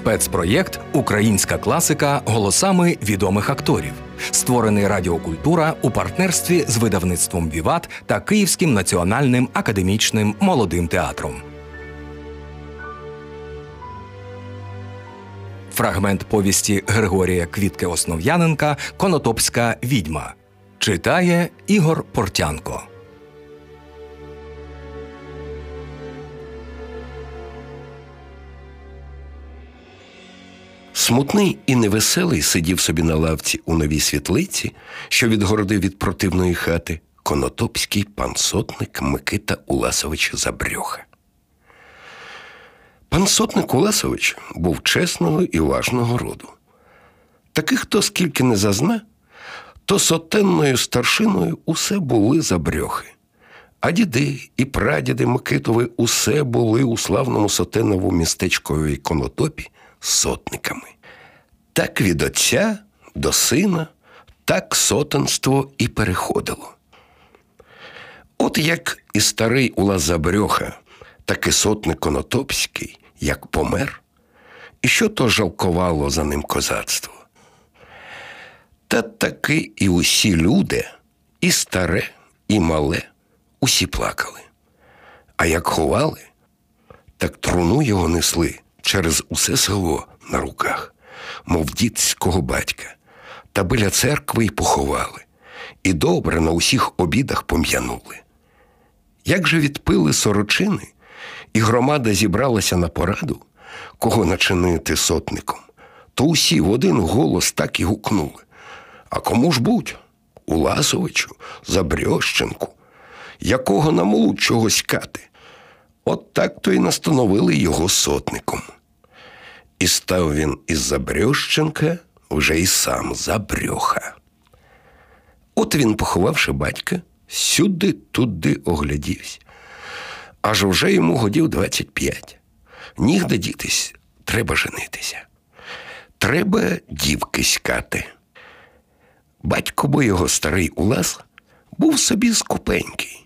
Спецпроєкт Українська класика голосами відомих акторів, створений Радіокультура у партнерстві з видавництвом Віват та Київським національним академічним молодим театром. Фрагмент повісті Григорія Квітки Основ'яненка Конотопська відьма читає Ігор Портянко. Смутний і невеселий сидів собі на лавці у новій світлиці, що відгородив від противної хати конотопський пан сотник Микита Уласович Забрьоха. Пан сотник Уласович був чесного і важного роду. Таких, хто скільки не зазна, то сотенною старшиною усе були забрьохи. А діди і прадіди Микитови усе були у славному сотеновому містечковій конотопі сотниками. Так від отця до сина, так сотенство і переходило. От як і старий Улас Забрьоха, так і сотник Конотопський, як помер, і що то жалкувало за ним козацтво. Та таки і усі люди, і старе, і мале, усі плакали. А як ховали, так труну його несли через усе село на руках, мов дітського батька, та біля церкви й поховали, і добре на усіх обідах пом'янули. Як же відпили сорочини, і громада зібралася на пораду, кого начинити сотником, то усі в один голос так і гукнули. А кому ж будь? Уласовичу, Забрьощенку, якого на молодшого кати. От так то й настановили його сотником. І став він із Забрьощенка вже й сам Забрьоха. От він, поховавши батька, сюди-туди оглядівся. Аж вже йому годів 25. Нігде дітись, треба женитися. Треба дівки скати. Батько бо його старий Улас був собі скупенький.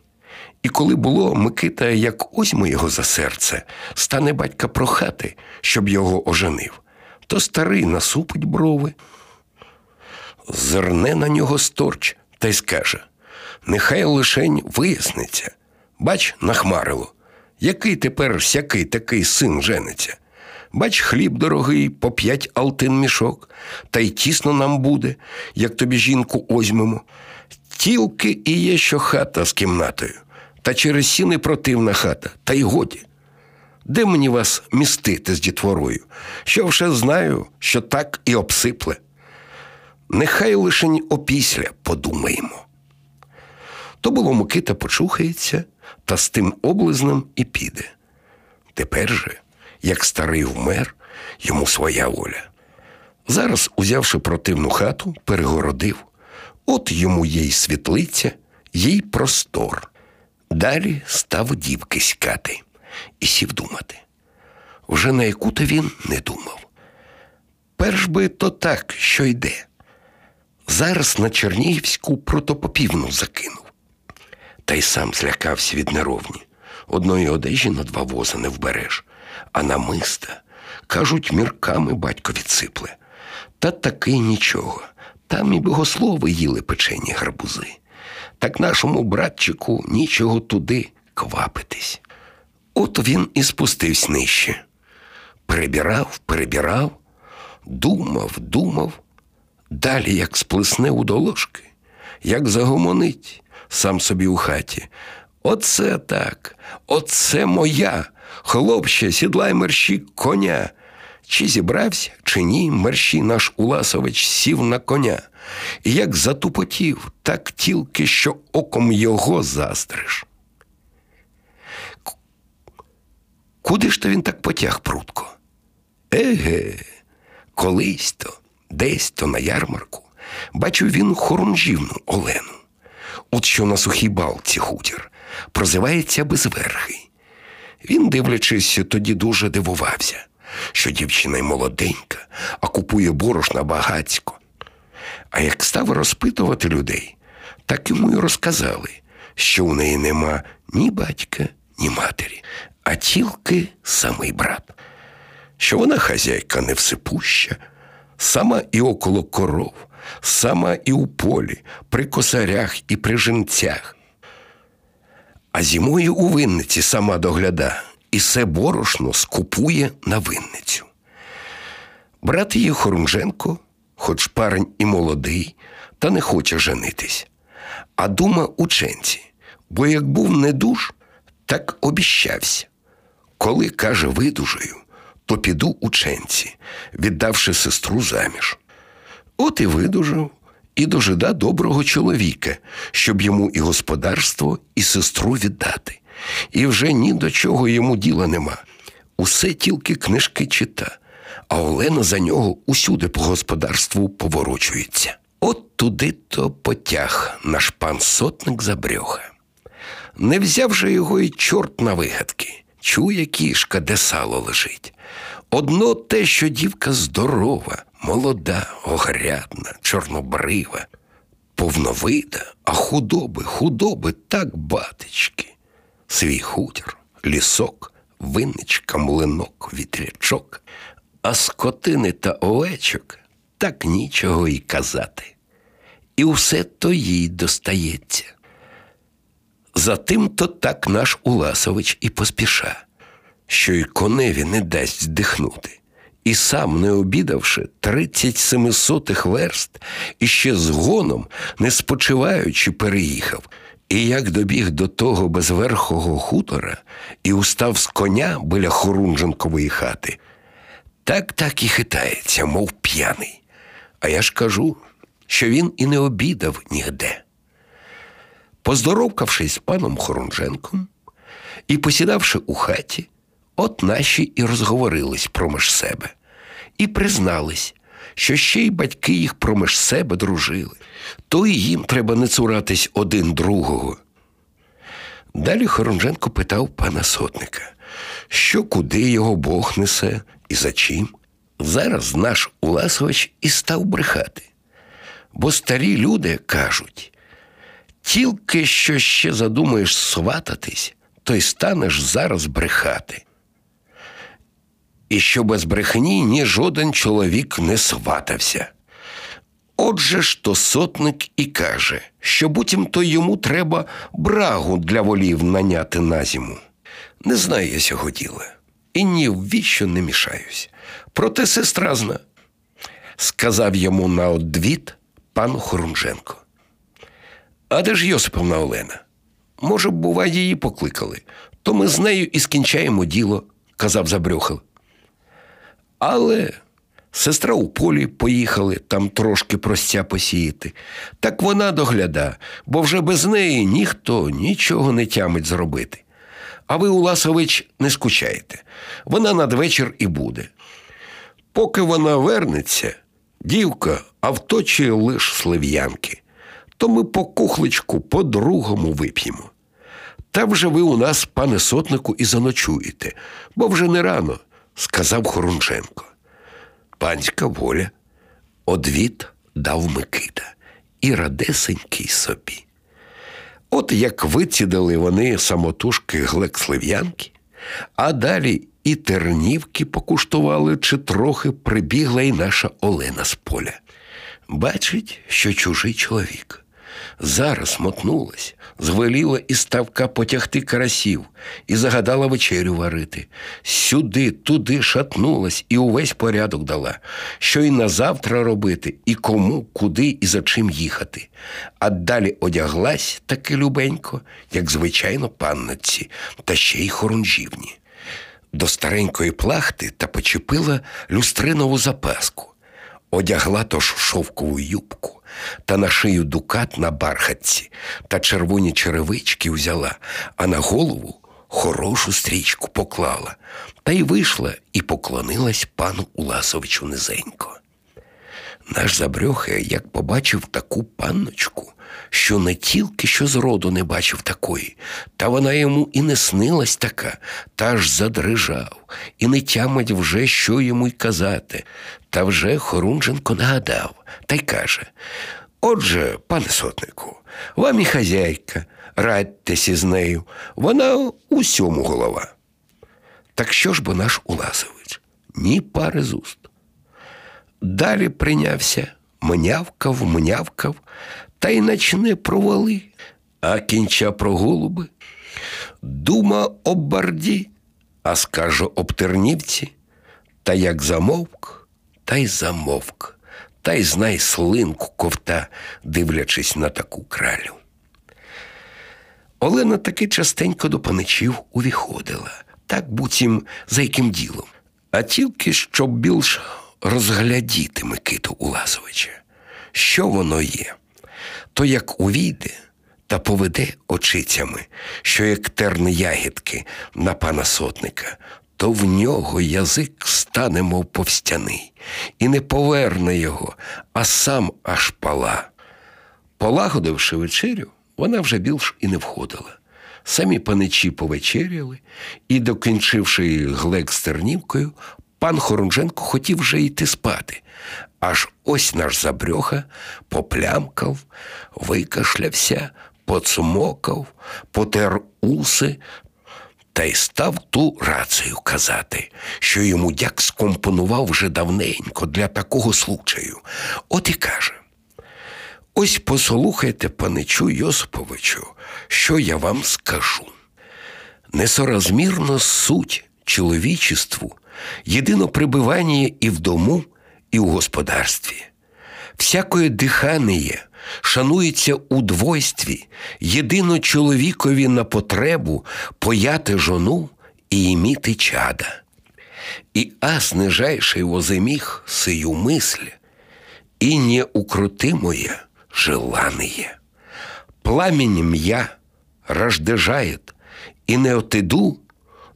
І коли було Микита, як озьме його за серце, стане батька прохати, щоб його оженив, то старий насупить брови, зерне на нього сторч та й скаже: нехай лишень виясниться. Бач, нахмарило, який тепер всякий такий син жениться. Бач, хліб дорогий, по п'ять алтин мішок, та й тісно нам буде, як тобі жінку озьмемо. Тільки і є що хата з кімнатою, та через сіни противна хата, та й годі. Де мені вас містити з дітворою? Що вже знаю, що так і обсипле. Нехай лишень опісля подумаємо. То було Микита почухається та з тим облизнем і піде. Тепер же як старий вмер, йому своя воля. Зараз, узявши противну хату, перегородив, от йому їй світлиця, їй простор. Далі став дівки скати і сів думати. Вже на яку то він не думав. Перш би то так, що йде. Зараз на Чернігівську протопопівну закинув. Та й сам злякався від неровні. Одної одежі на два воза не вбереш а намиста, кажуть, мірками батько відсипле. Та таки нічого. Там і богослови їли печені гарбузи. Так нашому братчику нічого туди квапитись. От він і спустився нижче. Перебірав, перебірав, думав, думав. Далі, як сплесне у доложки, як загомонить сам собі у хаті. Оце так, оце моя. Хлопче, сідлай мерщі коня. Чи зібрався, чи ні, мерщій наш Уласович сів на коня, і як затупотів, так тільки що оком його заздриш. Куди ж то він так потяг прутко? Еге, колись то, десь то на ярмарку, бачив він хорунжівну Олену. От що на сухій балці хутір, прозивається безверхий. Він, дивлячись, тоді дуже дивувався, що дівчина й молоденька, а купує борошна багацько. А як став розпитувати людей, так йому й розказали, що у неї нема ні батька, ні матері, а тільки самий брат. що вона хазяйка невсипуща, сама і около коров, сама і у полі, при косарях і при жінцях. А зимою у винниці сама догляда і все борошно скупує на винницю. Брат її Хорунженко, хоч парень і молодий, та не хоче женитись, а дума ученці, бо як був недуж, так обіщався. Коли, каже, видужаю, то піду ученці, віддавши сестру заміж. От і видужав, і дожида доброго чоловіка, щоб йому і господарство, і сестру віддати. І вже ні до чого йому діла нема. Усе тільки книжки чита, а Олена за нього усюди по господарству поворочується. От туди то потяг наш пан сотник забрьоха. Не взяв же його й чорт на вигадки. Чує кішка, де сало лежить. Одно те, що дівка здорова, молода, огрядна, чорнобрива, повновида, а худоби, худоби так батечки. Свій хутір, лісок, винничка, млинок, вітрячок, а скотини та овечок так нічого й казати. І все то їй достається. Затим то так наш Уласович і поспіша, що й коневі не дасть здихнути, і сам, не обідавши тридцять семисотих верст, і ще з гоном, не спочиваючи, переїхав. І як добіг до того безверхого хутора і устав з коня біля Хорунженкової хати, так так і хитається, мов п'яний. А я ж кажу, що він і не обідав нігде. Поздоровкавшись з паном Хорунженком і посідавши у хаті, от наші і розговорились промеж себе, і признались, що ще й батьки їх промеж себе дружили, то і їм треба не цуратись один другого. Далі Хорунженко питав пана сотника, що куди його Бог несе і за чим. Зараз наш Уласович і став брехати. Бо старі люди кажуть, тільки що ще задумаєш свататись, то й станеш зараз брехати. І що без брехні ні жоден чоловік не сватався. Отже ж то сотник і каже, що буцім то йому треба брагу для волів наняти на зиму. Не знаю я цього діла, і ні в віщо не мішаюсь. Проте сестра зна, сказав йому на одвід пан Хорунженко. А де ж Йосиповна Олена? Може, бува, її покликали, то ми з нею і скінчаємо діло, казав Забрюхал. Але сестра у полі поїхали там трошки простя посіяти. Так вона догляда, бо вже без неї ніхто нічого не тямить зробити. А ви, Уласович, не скучаєте. Вона надвечір і буде. Поки вона вернеться, дівка авточує лиш слив'янки, то ми по кухличку по-другому вип'ємо. Та вже ви у нас, пане сотнику, і заночуєте, бо вже не рано, сказав Хорунченко. Панська воля, одвід дав Микита і радесенький собі. От як вицідали вони самотужки глек слив'янки, а далі і тернівки покуштували, чи трохи прибігла й наша Олена з поля. Бачить, що чужий чоловік. Зараз мотнулась, звеліла із ставка потягти карасів і загадала вечерю варити. Сюди, туди шатнулась і увесь порядок дала, що й на завтра робити, і кому, куди і за чим їхати. А далі одяглась таки любенько, як звичайно панниці, та ще й хорунжівні. До старенької плахти та почепила люстринову запаску одягла тож шовкову юбку та на шию дукат на бархатці та червоні черевички взяла, а на голову хорошу стрічку поклала та й вийшла і поклонилась пану Уласовичу низенько. Наш Забрьоха, як побачив таку панночку, що не тільки що зроду не бачив такої, та вона йому і не снилась така, та аж задрижав, і не тямить вже, що йому й казати. Та вже Хорунженко нагадав та й каже: Отже, пане сотнику, вам і хазяйка, радьтеся з нею, вона усьому голова. Так що ж бо наш Уласович? ні пари з уст. Далі прийнявся, мнявкав, мнявкав, та й начне провали, а кінча про голуби. Дума об барді, а скаже об тернівці, та як замовк, та й замовк, та й знай слинку ковта, дивлячись на таку кралю. Олена таки частенько до паничів увіходила, так буцім за яким ділом, а тільки щоб більш розглядіти Микиту Уласовича. Що воно є? То як увійде та поведе очицями, що як терни ягідки на пана сотника, то в нього язик стане, мов повстяний, і не поверне його, а сам аж пала. Полагодивши вечерю, вона вже більш і не входила. Самі паничі повечеряли, і, докінчивши глек з тернівкою, пан Хорунженко хотів вже йти спати. Аж ось наш забрьоха поплямкав, викашлявся, поцмокав, потер уси та й став ту рацію казати, що йому дяк скомпонував вже давненько для такого случаю. От і каже. Ось послухайте, паничу Йосиповичу, що я вам скажу. Несоразмірно суть чоловічеству, єдино прибивання і в дому, і в господарстві. Всякое дихання шанується у двойстві, єдино чоловікові на потребу пояти жону і іміти чада. І ас нижайший воземіг сию мисль, і неукрутимое желаные. Пламень м'я рождежает, і не отиду,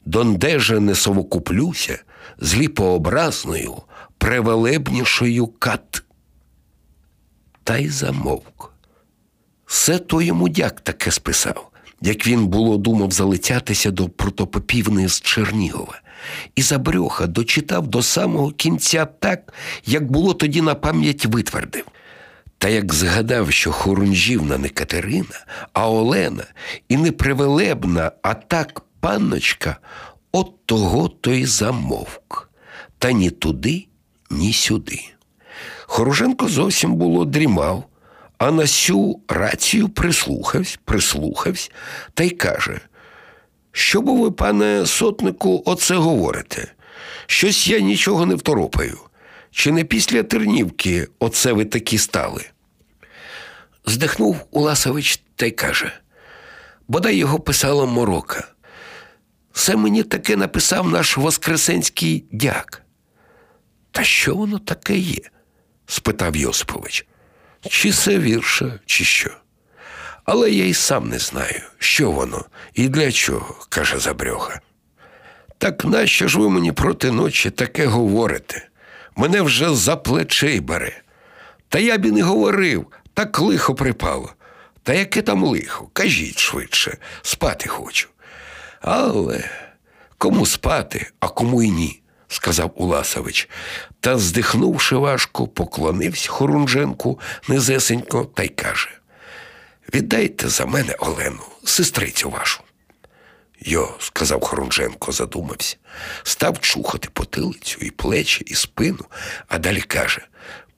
дондеже не совокуплюся з ліпообразною, превелебнішою кат. Та й замовк. Все то йому дяк таке списав, як він було думав залетятися до протопопівни з Чернігова, і забрьоха дочитав до самого кінця так, як було тоді на пам'ять витвердив. Та як згадав, що Хорунжівна не Катерина, а Олена і не привелебна, а так панночка, от того то й замовк, та ні туди, ні сюди. Хоруженко зовсім було дрімав, а на сю рацію прислухався, прислухався та й каже: Що бо ви, пане сотнику, оце говорите? Щось я нічого не второпаю. Чи не після Тернівки оце ви такі стали? Здихнув Уласович та й каже: бодай його писала морока. Це мені таке написав наш Воскресенський дяк. Та що воно таке є? спитав Йосипович. Чи це вірша, чи що? Але я й сам не знаю, що воно і для чого, каже Забрьоха. Так нащо ж ви мені проти ночі таке говорите? Мене вже за плечей бере. Та я б і не говорив, так лихо припало. Та яке там лихо? Кажіть швидше, спати хочу. Але кому спати, а кому й ні, сказав Уласович. Та, здихнувши важко, поклонився Хорунженку низесенько та й каже: Віддайте за мене Олену, сестрицю вашу. Йо, сказав Хорунженко, задумався, став чухати потилицю і плечі, і спину, а далі каже: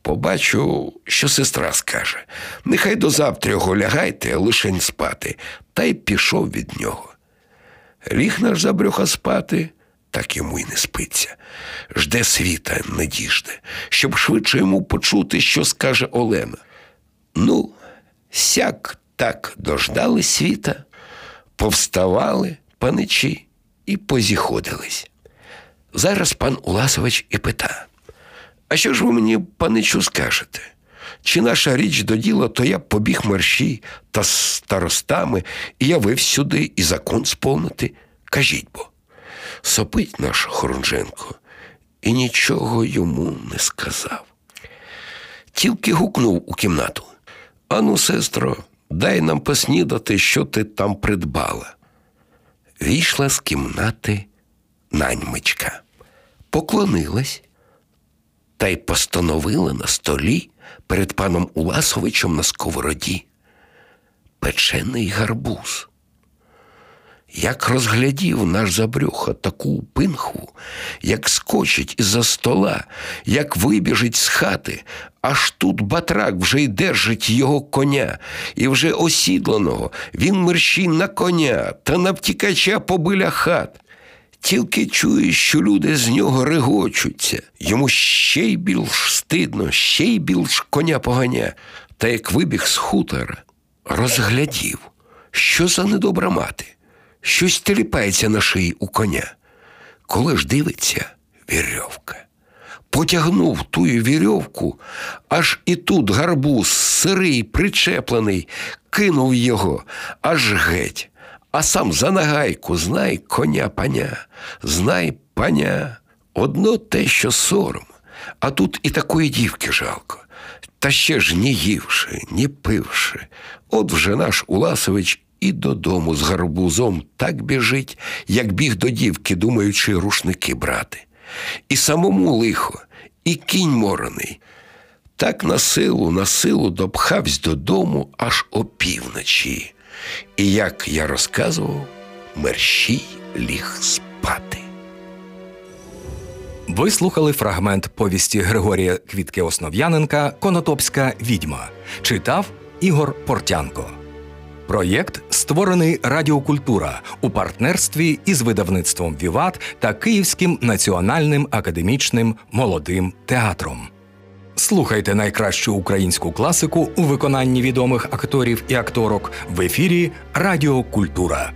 Побачу, що сестра скаже. Нехай до завтра його лягайте, лишень спати, та й пішов від нього. Ліг наш забрюха спати, так йому й не спиться. Жде світа, не діжде, щоб швидше йому почути, що скаже Олена. Ну, сяк так дождали світа, повставали паничі і позіходились. Зараз пан Уласович і пита. А що ж ви мені, паничу, скажете? Чи наша річ до діла, то я побіг мерщій та старостами і явив сюди і закон сповнити. Кажіть бо, сопить наш Хорунженко і нічого йому не сказав. Тільки гукнув у кімнату. Ану, сестро, дай нам поснідати, що ти там придбала. Війшла з кімнати наньмичка, поклонилась та й постановила на столі перед паном Уласовичем на сковороді печений гарбуз. Як розглядів наш забрюха таку пинху, як скочить із-за стола, як вибіжить з хати, аж тут батрак вже й держить його коня, і вже осідланого він мерщій на коня та на втікача побиля хат. Тільки чує, що люди з нього регочуться, йому ще й більш стидно, ще й більш коня поганя, та як вибіг з хутора, розглядів, що за недобра мати, щось теліпається на шиї у коня. Коли ж дивиться вірьовка. Потягнув тую вірьовку, аж і тут гарбуз, сирий, причеплений, кинув його, аж геть. А сам за нагайку знай коня паня, знай паня, одно те, що сором, а тут і такої дівки жалко. Та ще ж ні ївши, ні пивши. От вже наш Уласович і додому з гарбузом так біжить, як біг до дівки, думаючи рушники брати. І самому лихо, і кінь морений. Так на силу, на силу допхавсь додому аж опівночі. І як я розказував, мерщій ліг спати. Ви слухали фрагмент повісті Григорія Квітки Основ'яненка Конотопська відьма. Читав Ігор Портянко. Проєкт створений Радіокультура у партнерстві із видавництвом Віват та Київським національним академічним молодим театром. Слухайте найкращу українську класику у виконанні відомих акторів і акторок в ефірі Радіокультура.